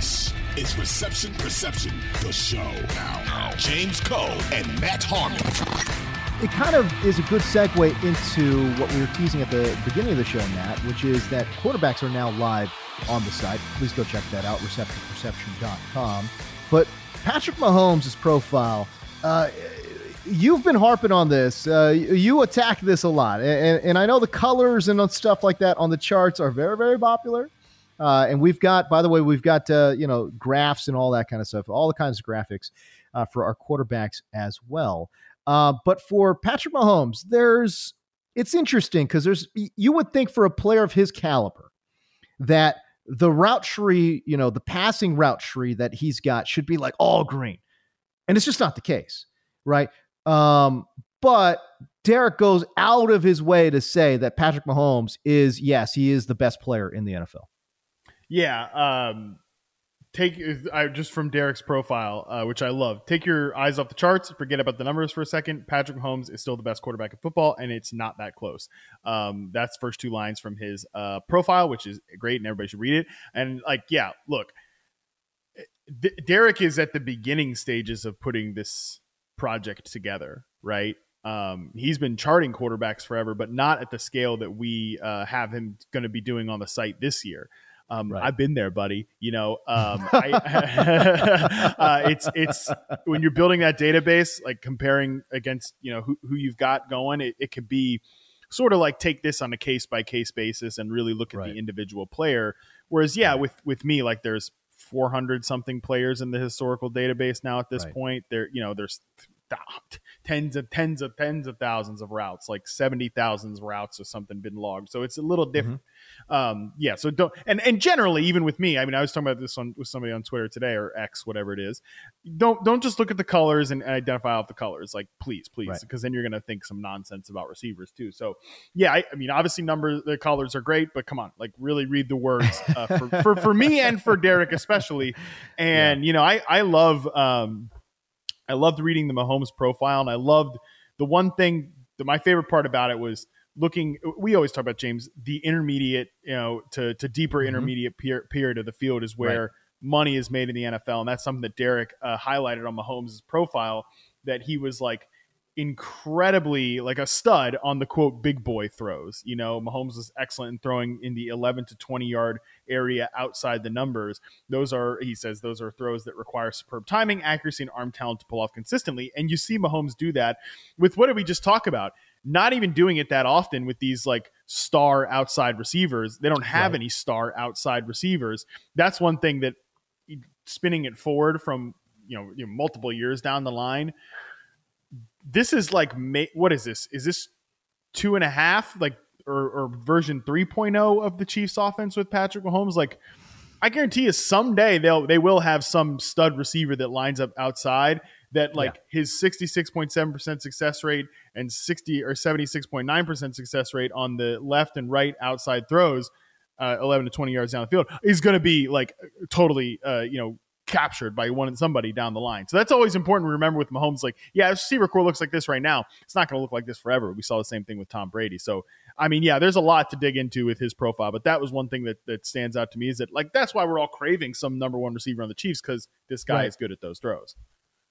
This is Reception Perception, the show. Now, James Koh and Matt Harmon. It kind of is a good segue into what we were teasing at the beginning of the show, Matt, which is that quarterbacks are now live on the site. Please go check that out, receptionperception.com. But Patrick Mahomes' profile, uh, you've been harping on this. Uh, you attack this a lot. And, and I know the colors and stuff like that on the charts are very, very popular. Uh, and we've got, by the way, we've got uh, you know graphs and all that kind of stuff, all the kinds of graphics uh, for our quarterbacks as well. Uh, but for Patrick Mahomes, there's it's interesting because there's you would think for a player of his caliber that the route tree, you know, the passing route tree that he's got should be like all green, and it's just not the case, right? Um, but Derek goes out of his way to say that Patrick Mahomes is yes, he is the best player in the NFL. Yeah. Um, take I, just from Derek's profile, uh, which I love. Take your eyes off the charts, forget about the numbers for a second. Patrick Mahomes is still the best quarterback in football, and it's not that close. Um, that's first two lines from his uh, profile, which is great, and everybody should read it. And like, yeah, look, D- Derek is at the beginning stages of putting this project together, right? Um, he's been charting quarterbacks forever, but not at the scale that we uh, have him going to be doing on the site this year. Um, right. I've been there, buddy. You know, um, I, uh, it's it's when you're building that database, like comparing against you know who, who you've got going, it, it could be sort of like take this on a case by case basis and really look at right. the individual player. Whereas, yeah, with with me, like there's 400 something players in the historical database now at this point. There, you know, there's tens of tens of tens of thousands of routes, like seventy thousands routes or something been logged. So it's a little different. Mm-hmm. Um, yeah. So don't and and generally, even with me, I mean, I was talking about this on with somebody on Twitter today or X, whatever it is. Don't don't just look at the colors and, and identify off the colors. Like, please, please, right. because then you're going to think some nonsense about receivers too. So yeah, I, I, mean, obviously, numbers the colors are great, but come on, like really read the words uh, for, for for me and for Derek especially. And yeah. you know, I I love. Um, I loved reading the Mahomes profile, and I loved the one thing that my favorite part about it was looking. We always talk about James the intermediate, you know, to to deeper mm-hmm. intermediate per- period of the field is where right. money is made in the NFL, and that's something that Derek uh, highlighted on Mahomes' profile that he was like incredibly like a stud on the quote big boy throws. You know, Mahomes is excellent in throwing in the 11 to 20 yard area outside the numbers. Those are, he says, those are throws that require superb timing, accuracy, and arm talent to pull off consistently. And you see Mahomes do that with what did we just talk about? Not even doing it that often with these like star outside receivers. They don't have right. any star outside receivers. That's one thing that spinning it forward from you know, you know multiple years down the line this is like what is this? Is this two and a half like or, or version 3.0 of the Chiefs offense with Patrick Mahomes? Like I guarantee you someday they'll they will have some stud receiver that lines up outside that like yeah. his 66.7% success rate and 60 or 76.9% success rate on the left and right outside throws uh, 11 to 20 yards down the field is going to be like totally uh, you know captured by one somebody down the line. So that's always important to remember with Mahomes. Like, yeah, receiver corps looks like this right now. It's not going to look like this forever. We saw the same thing with Tom Brady. So, I mean, yeah, there's a lot to dig into with his profile, but that was one thing that that stands out to me is that like that's why we're all craving some number one receiver on the Chiefs because this guy right. is good at those throws.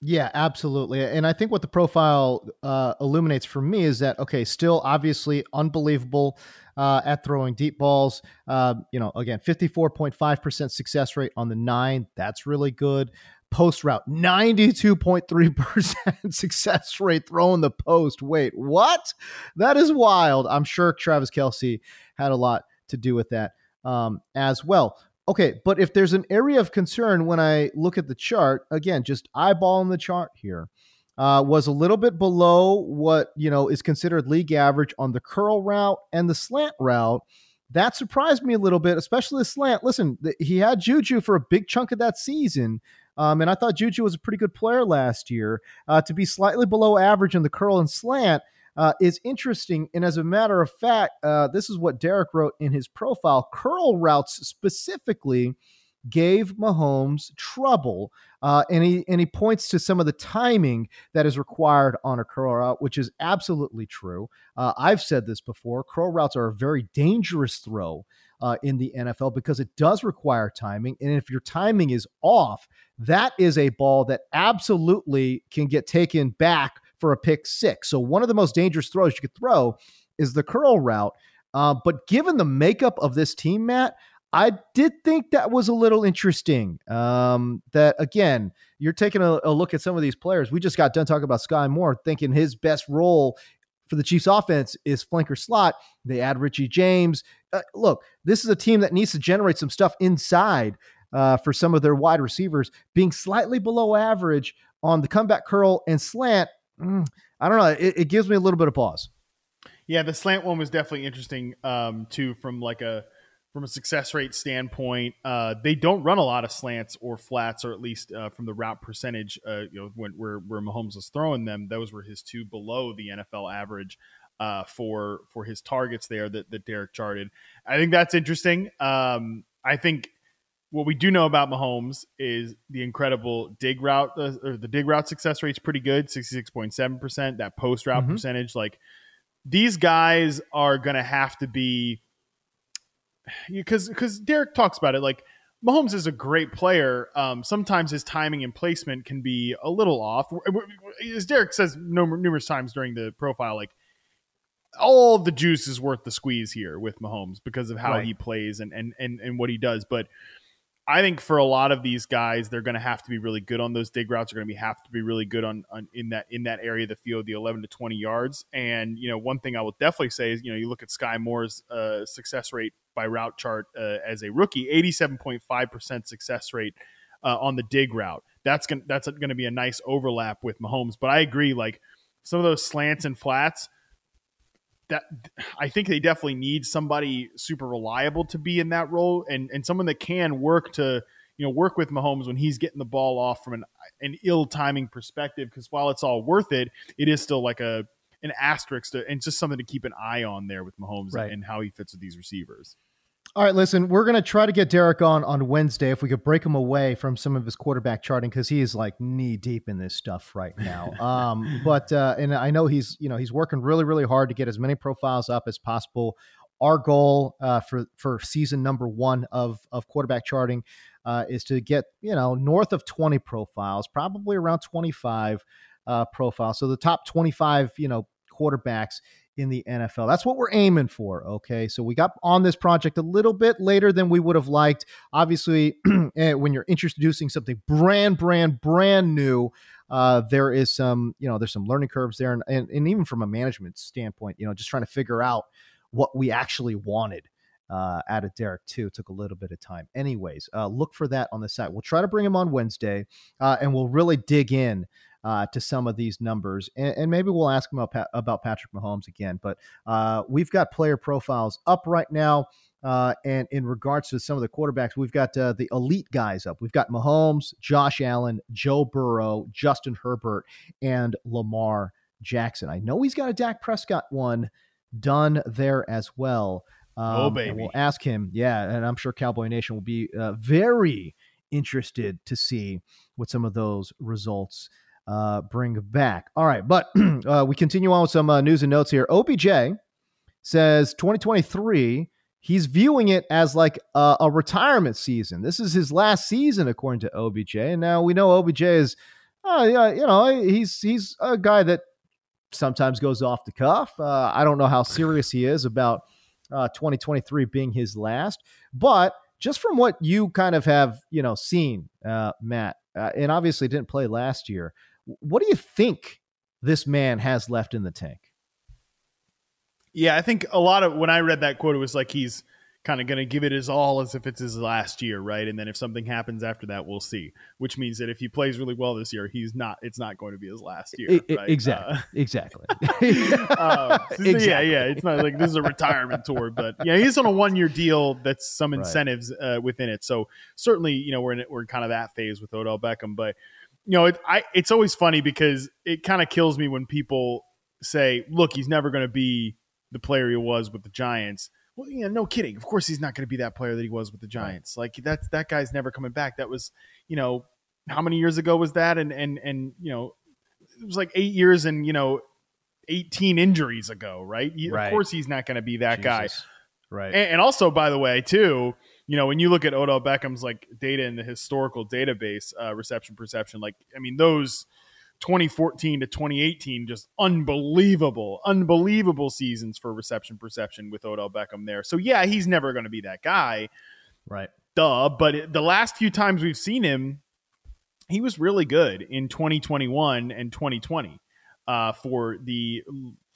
Yeah, absolutely. And I think what the profile uh, illuminates for me is that okay, still obviously unbelievable uh, at throwing deep balls. Uh, you know, again, 54.5% success rate on the nine. That's really good. Post route, 92.3% success rate throwing the post. Wait, what? That is wild. I'm sure Travis Kelce had a lot to do with that um, as well. Okay, but if there's an area of concern when I look at the chart, again, just eyeballing the chart here, uh, was a little bit below what you know is considered league average on the curl route and the slant route. That surprised me a little bit, especially the slant. Listen, he had Juju for a big chunk of that season, um, and I thought Juju was a pretty good player last year. Uh, to be slightly below average in the curl and slant uh, is interesting. And as a matter of fact, uh, this is what Derek wrote in his profile. Curl routes specifically gave Mahomes trouble, uh, and he and he points to some of the timing that is required on a curl route, which is absolutely true. Uh, I've said this before: curl routes are a very dangerous throw. Uh, in the NFL because it does require timing. And if your timing is off, that is a ball that absolutely can get taken back for a pick six. So one of the most dangerous throws you could throw is the curl route. Uh, but given the makeup of this team, Matt, I did think that was a little interesting. Um, that again, you're taking a, a, look at some of these players. We just got done talking about Skyy Moore, thinking his best role for the Chiefs offense is flanker slot. They add Richie James. Uh, look, this is a team that needs to generate some stuff inside uh, for some of their wide receivers, being slightly below average on the comeback curl and slant mm, I don't know. It, it, gives me a little bit of pause. Yeah, the slant one was definitely interesting um, too, from like a from a success rate standpoint. Uh, they don't run a lot of slants or flats, or at least uh, from the route percentage. Uh, you know, when where where Mahomes was throwing them, those were his two below the NFL average. Uh, for for his targets there that, that Derek charted, I think that's interesting. Um, I think what we do know about Mahomes is the incredible dig route, uh, or the dig route success rate is pretty good, 66.7%. That post route mm-hmm. percentage, like these guys are going to have to be, because because Derek talks about it, like Mahomes is a great player. Um, sometimes his timing and placement can be a little off. As Derek says numerous times during the profile, like all the juice is worth the squeeze here with Mahomes because of how right. he plays and, and and and what he does. But I think for a lot of these guys, they're going to have to be really good on those dig routes. They're going to be have to be really good on, on, in that in that area of the field, the 11 to 20 yards. And you know, one thing I will definitely say is, you know, you look at Skyy Moore's uh, success rate by route chart uh, as a rookie, 87.5 percent success rate uh, on the dig route. That's going that's going to be a nice overlap with Mahomes. But I agree, like some of those slants and flats that I think they definitely need somebody super reliable to be in that role and and someone that can work to you know work with Mahomes when he's getting the ball off from an an ill timing perspective because while it's all worth it, it is still like a an asterisk to, and just something to keep an eye on there with Mahomes right. and how he fits with these receivers. All right, listen, we're going to try to get Derek on on Wednesday if we could break him away from some of his quarterback charting because he is like knee deep in this stuff right now. Um, but uh, and I know he's you know he's working really really hard to get as many profiles up as possible. Our goal uh, for for season number one of of quarterback charting uh, is to get you know north of twenty profiles, probably around twenty five uh, profiles. So the top twenty five you know quarterbacks in the NFL. That's what we're aiming for. Okay. So we got on this project a little bit later than we would have liked. Obviously, eh, when you're introducing something brand, brand, brand new, uh, there is some, you know, there's some learning curves there. And, and, and even from a management standpoint, you know, just trying to figure out what we actually wanted. Uh, out of Derek too. took a little bit of time. Anyways, uh, look for that on the site. We'll try to bring him on Wednesday, uh, and we'll really dig in uh, to some of these numbers. And, and, maybe we'll ask him about, about Patrick Mahomes again. But uh, we've got player profiles up right now. Uh, and in regards to some of the quarterbacks, we've got uh, the elite guys up. We've got Mahomes, Josh Allen, Joe Burrow, Justin Herbert, and Lamar Jackson. I know he's got a Dak Prescott one done there as well. Oh, um, oh, baby. We'll ask him. Yeah. And I'm sure Cowboy Nation will be uh, very interested to see what some of those results uh, bring back. All right, but uh, we continue on with some uh, news and notes here. OBJ says 2023, he's viewing it as like a, a, retirement season. This is his last season, according to OBJ. And now we know OBJ is, uh, yeah, you know, he's he's a guy that sometimes goes off the cuff. Uh, I don't know how serious he is about uh, 2023 being his last. But just from what you kind of have, you know, seen, Matt, and obviously didn't play last year, what do you think this man has left in the tank? Yeah, I think a lot of when I read that quote, it was like he's kind of going to give it his all as if it's his last year, right? And then if something happens after that, we'll see. Which means that if he plays really well this year, he's not. It's not going to be his last year. Right? Exactly. Uh, exactly. uh, exactly. Yeah, yeah. It's not like this is a retirement tour, but yeah, he's on a one-year deal. That's some incentives right. uh, within it. So certainly, you know, we're in we're in kind of that phase with Odell Beckham, but you know, it, I it's always funny because it kind of kills me when people say, "Look, he's never going to be." the player he was with the Giants well, yeah, no kidding. Of course, he's not going to be that player that he was with the Giants. Like that's that guy's never coming back. That was, you know, how many years ago was that? And and and you know, it was like eight years and you know, eighteen injuries ago, right? right. Of course, he's not going to be that Jesus. guy, right? And, and also, by the way, too, you know, when you look at Odell Beckham's like data in the historical database, uh, reception perception, like I mean, those 2014 to 2018, just unbelievable, unbelievable seasons for reception perception with Odell Beckham there. So yeah, he's never going to be that guy, right? Duh. But the last few times we've seen him, he was really good in 2021 and 2020 uh, for the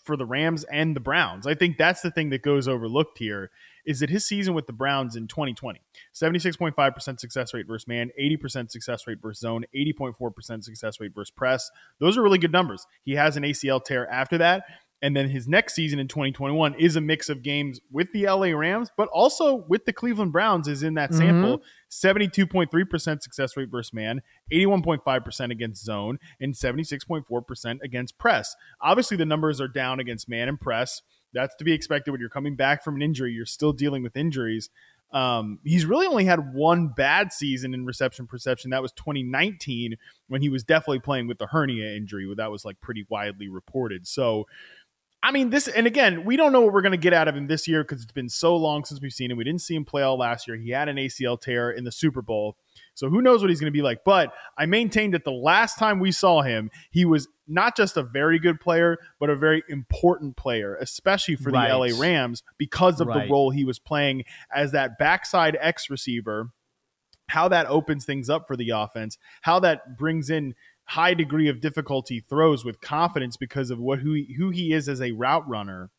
for the Rams and the Browns. I think that's the thing that goes overlooked here is that his season with the Browns in 2020, 76.5% success rate versus man, 80% success rate versus zone, 80.4% success rate versus press. Those are really good numbers. He has an ACL tear after that. And then his next season in 2021 is a mix of games with the LA Rams, but also with the Cleveland Browns, is in that mm-hmm. sample 72.3% success rate versus man, 81.5% against zone, and 76.4% against press. Obviously, the numbers are down against man and press. That's to be expected when you're coming back from an injury. You're still dealing with injuries. Um, he's really only had one bad season in reception perception. That was 2019 when he was definitely playing with the hernia injury. That was like pretty widely reported. So, I mean, this, and again, we don't know what we're going to get out of him this year because it's been so long since we've seen him. We didn't see him play all last year. He had an ACL tear in the Super Bowl. So who knows what he's going to be like. But I maintained that the last time we saw him, he was not just a very good player, but a very important player, especially for the right. LA Rams because of right. the role he was playing as that backside X receiver. How that opens things up for the offense, how that brings in high degree of difficulty throws with confidence because of what who he, who he is as a route runner.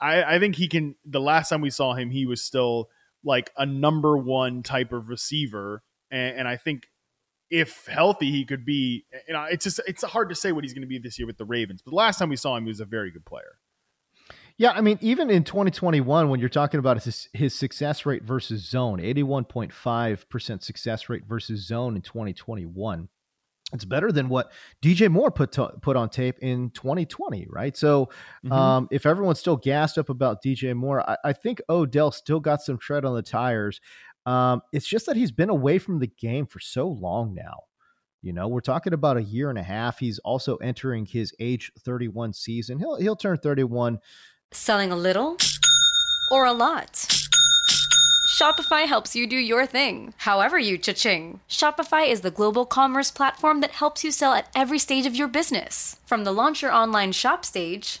I, I think he can. The last time we saw him, he was still like a number one type of receiver and, and I think if healthy, he could be. You know, it's just it's hard to say what he's going to be this year with the Ravens. But the last time we saw him, he was a very good player. Yeah, I mean, even in 2021, when you're talking about his, his success rate versus zone, 81.5% success rate versus zone in 2021. It's better than what DJ Moore put to, put on tape in 2020, right? So, mm-hmm. um, if everyone's still gassed up about DJ Moore, I, I think Odell still got some tread on the tires. Um, it's just that he's been away from the game for so long now. You know, we're talking about a year and a half. He's also entering his age 31 season. He'll he'll turn 31. Selling a little or a lot. Shopify helps you do your thing, however you cha-ching. Shopify is the global commerce platform that helps you sell at every stage of your business. From the launch your online shop stage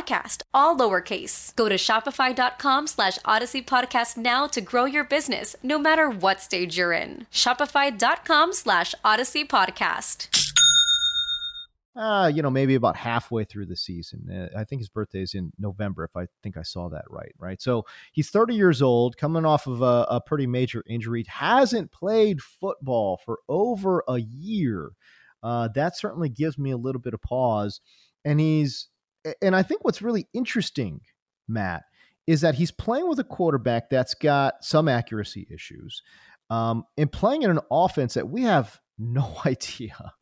all lowercase. Go to shopify.com slash odyssey podcast now to grow your business, no matter what stage you're in. Shopify.com slash odyssey podcast. uh, you know, maybe about halfway through the season. Uh, I think his birthday is in November, if I think I saw that right. Right. So he's 30 years old, coming off of a, a pretty major injury, hasn't played football for over a year. Uh, that certainly gives me a little bit of pause. And he's, and I think what's really interesting, Matt, is that he's playing with a quarterback that's got some accuracy issues um, and playing in an offense that we have no idea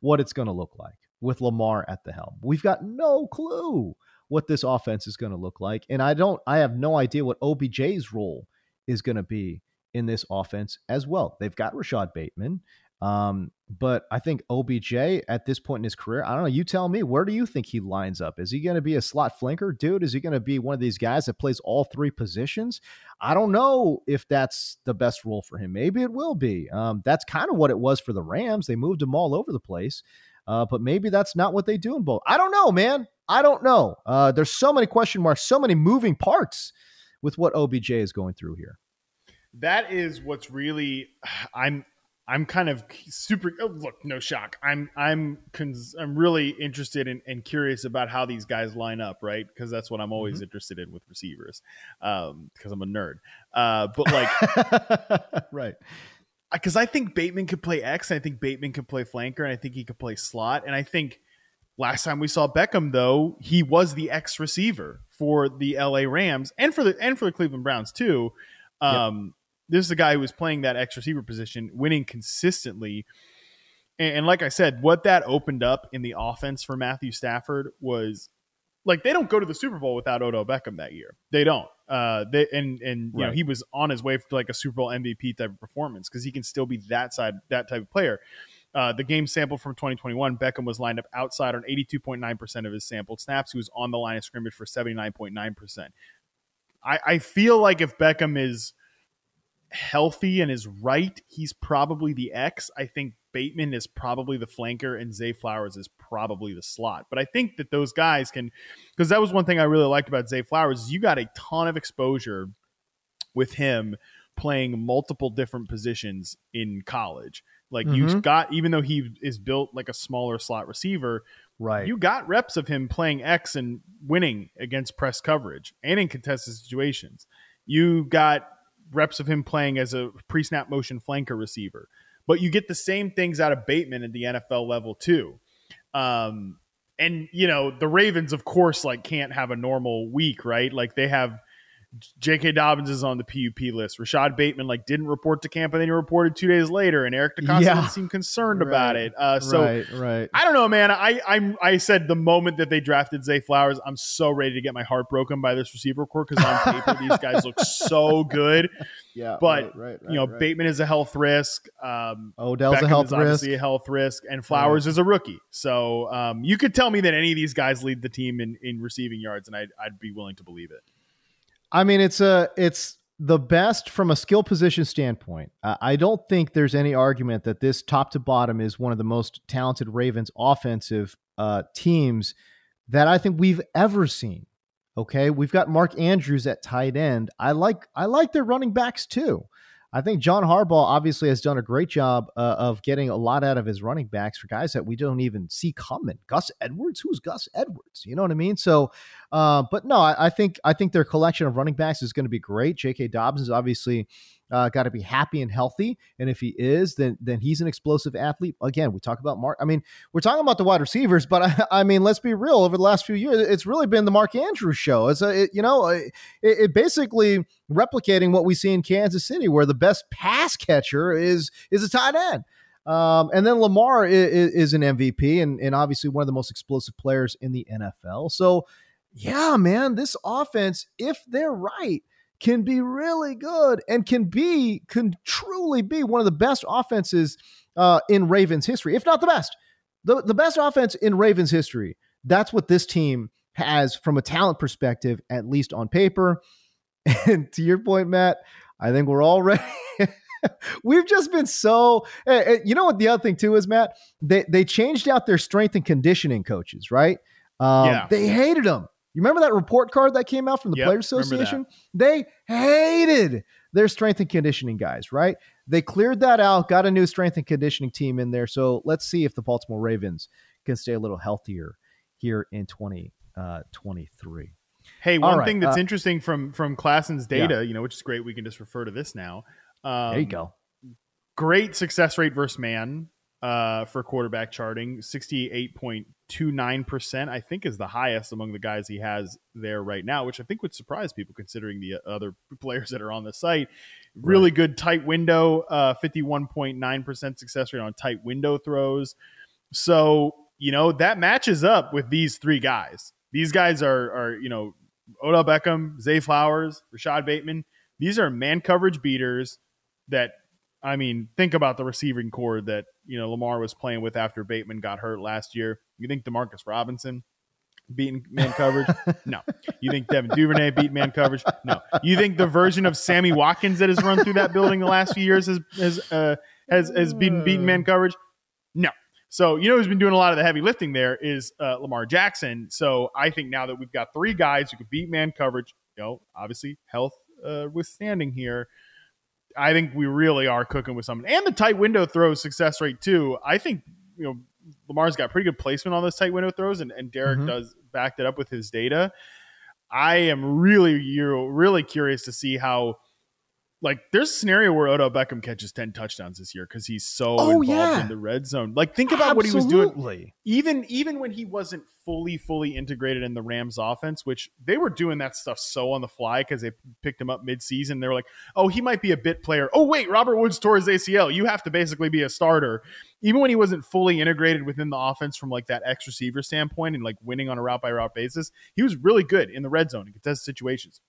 what it's going to look like with Lamar at the helm. We've got no clue what this offense is going to look like. And I don't, I have no idea what OBJ's role is going to be in this offense as well. They've got Rashod Bateman. Um, but I think OBJ at this point in his career, I don't know. You tell me, where do you think he lines up? Is he going to be a slot flanker, dude? Is he going to be one of these guys that plays all three positions? I don't know if that's the best role for him. Maybe it will be. Um, that's kind of what it was for the Rams. They moved him all over the place, uh, but maybe that's not what they do in both. I don't know, man. I don't know. Uh, there's so many question marks, so many moving parts with what OBJ is going through here. That is what's really I'm I'm kind of super. Oh, look, no shock. I'm I'm cons, I'm really interested in, and curious about how these guys line up, right? Because that's what I'm always mm-hmm. interested in with receivers, um, because I'm a nerd. Uh, but like, right? Because I think Bateman could play X, and I think Bateman could play flanker, and I think he could play slot, and I think last time we saw Beckham though he was the X receiver for the LA Rams and for the and for the Cleveland Browns too. Um, yep this is a guy who was playing that X receiver position, winning consistently. And, and, like I said, what that opened up in the offense for Matthew Stafford was like they don't go to the Super Bowl without Odell Beckham that year. They don't. Uh, they and and you right. know he was on his way to like a Super Bowl MVP type of performance because he can still be that side that type of player. Uh, the game sample from 2021, Beckham was lined up outside on 82.9% of his sampled snaps. He was on the line of scrimmage for 79.9%. I, I feel like if Beckham is healthy and is right, he's probably the X. I think Bateman is probably the flanker and Zay Flowers is probably the slot. But I think that those guys can because that was one thing I really liked about Zay Flowers you got a ton of exposure with him playing multiple different positions in college. Like mm-hmm. you got even though he is built like a smaller slot receiver, right. You got reps of him playing X and winning against press coverage and in contested situations. You got reps of him playing as a pre snap motion flanker receiver. But you get the same things out of Bateman at the NFL level too. Um, and you know the Ravens, of course, like can't have a normal week, right? Like they have J.K. Dobbins is on the PUP list. Rashod Bateman like didn't report to camp, and then he reported two days later. And Eric DeCosta yeah. didn't seem concerned right. about it. Uh, so right, right. I don't know, man. I I'm, I said the moment that they drafted Zay Flowers, I'm so ready to get my heart broken by this receiver corps because on paper these guys look so good. Yeah, but right, you know Bateman is a health risk. Um, Odell's Beckham a health is obviously risk. a health risk, and Flowers is a rookie. So um, you could tell me that any of these guys lead the team in in receiving yards, and I'd I'd be willing to believe it. I mean, it's a it's the best from a skill position standpoint. Uh, I don't think there's any argument that this top to bottom is one of the most talented Ravens offensive uh, teams that I think we've ever seen. Okay, we've got Mark Andrews at tight end. I like I like their running backs too. I think John Harbaugh obviously has done a great job uh, of getting a lot out of his running backs for guys that we don't even see coming. Gus Edwards, who's Gus Edwards? You know what I mean? So, uh, but no, I, I, think I think their collection of running backs is going to be great. J.K. Dobbins is obviously uh, got to be happy and healthy. And if he is, then then he's an explosive athlete. Again, we talk about Mark. I mean, we're talking about the wide receivers, but I, I mean, let's be real. Over the last few years, it's really been the Mark Andrews show. It's a, it, you know, it, it basically replicating what we see in Kansas City, where the best pass catcher is is a tight end. Um, and then Lamar is, is, an MVP and, and obviously one of the most explosive players in the NFL. So, yeah, man, this offense, if they're right, can be really good and can be can truly be one of the best offenses uh, in Ravens history, if not the best. The, the best offense in Ravens history. That's what this team has from a talent perspective, at least on paper. And to your point, Matt, I think we're all ready. We've just been so. You know what the other thing too is, Matt? They they changed out their strength and conditioning coaches, right? Um, yeah. They hated them. You remember that report card that came out from the yep, Players Association? They hated their strength and conditioning guys, right? They cleared that out, got a new strength and conditioning team in there. So let's see if the Baltimore Ravens can stay a little healthier here in 2023. 20, uh, hey, one right, thing that's uh, interesting from from Klassen's data, yeah. you know, which is great. We can just refer to this now. Um, there you go. Great success rate versus man uh, for quarterback charting. 68.29%, I think, is the highest among the guys he has there right now, which I think would surprise people considering the other players that are on the site. Really right. good tight window, uh, 51.9% success rate on tight window throws. So, you know, that matches up with these three guys. These guys are, are you know, Odell Beckham, Zay Flowers, Rashod Bateman. These are man coverage beaters that I mean, think about the receiving corps that you know Lamar was playing with after Bateman got hurt last year. You think Demarcus Robinson beating man coverage? no. You think Devin Duvernay beat man coverage? No. You think the version of Sammy Watkins that has run through that building the last few years has has uh, has has been beaten man coverage? No. So you know who's been doing a lot of the heavy lifting there is uh, Lamar Jackson. So I think now that we've got three guys who can beat man coverage, you know, obviously health uh, withstanding here I think we really are cooking with something. And the tight window throw success rate too. I think you know Lamar's got pretty good placement on those tight window throws, and, and Derek mm-hmm. does backed it up with his data. I am really you really curious to see how like there's a scenario where Odell Beckham catches 10 touchdowns this year because he's so oh, involved yeah. in the red zone. Like think about Absolutely. what he was doing. Even even when he wasn't fully, fully integrated in the Rams offense, which they were doing that stuff so on the fly because they picked him up midseason. They were like, oh, he might be a bit player. Oh, wait, Robert Woods tore his ACL. You have to basically be a starter. Even when he wasn't fully integrated within the offense from like that X receiver standpoint and like winning on a route by route basis, he was really good in the red zone in contested situations.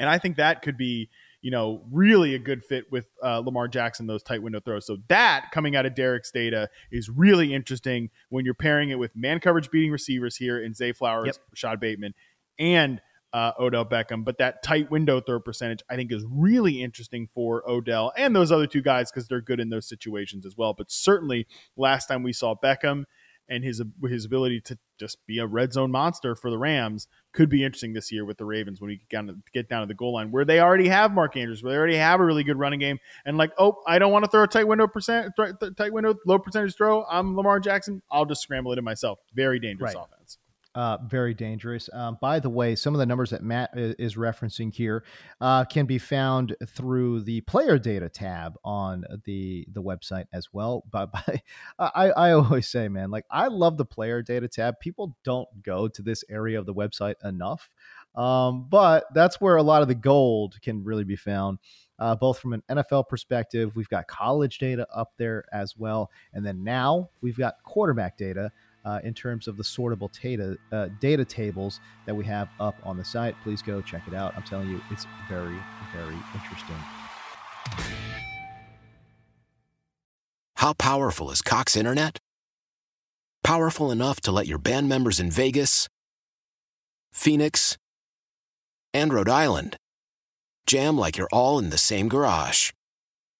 And I think that could be you know, really a good fit with uh, Lamar Jackson, those tight window throws. So that coming out of Derek's data is really interesting when you're pairing it with man coverage beating receivers here in Zay Flowers, yep. Rashod Bateman, and uh, Odell Beckham. But that tight window throw percentage, I think, is really interesting for Odell and those other two guys because they're good in those situations as well. But certainly, last time we saw Beckham and his his ability to just be a red zone monster for the Rams could be interesting this year with the Ravens when we get down to, get down to the goal line where they already have Mark Andrews, where they already have a really good running game, and like, oh, I don't want to throw a tight window percent, tight window, low percentage throw. I'm Lamar Jackson. I'll just scramble it in myself. Very dangerous right. offense. Uh, very dangerous. Um, by the way, some of the numbers that Matt is referencing here uh, can be found through the player data tab on the the website as well. But by, I, I always say, man, like I love the player data tab. People don't go to this area of the website enough, um, but that's where a lot of the gold can really be found. Uh, both from an NFL perspective, we've got college data up there as well, and then now we've got quarterback data uh, in terms of the sortable data, uh, data tables that we have up on the site. Please go check it out. I'm telling you, it's very, very interesting. How powerful is Cox Internet? Powerful enough to let your band members in Vegas, Phoenix, and Rhode Island jam like you're all in the same garage.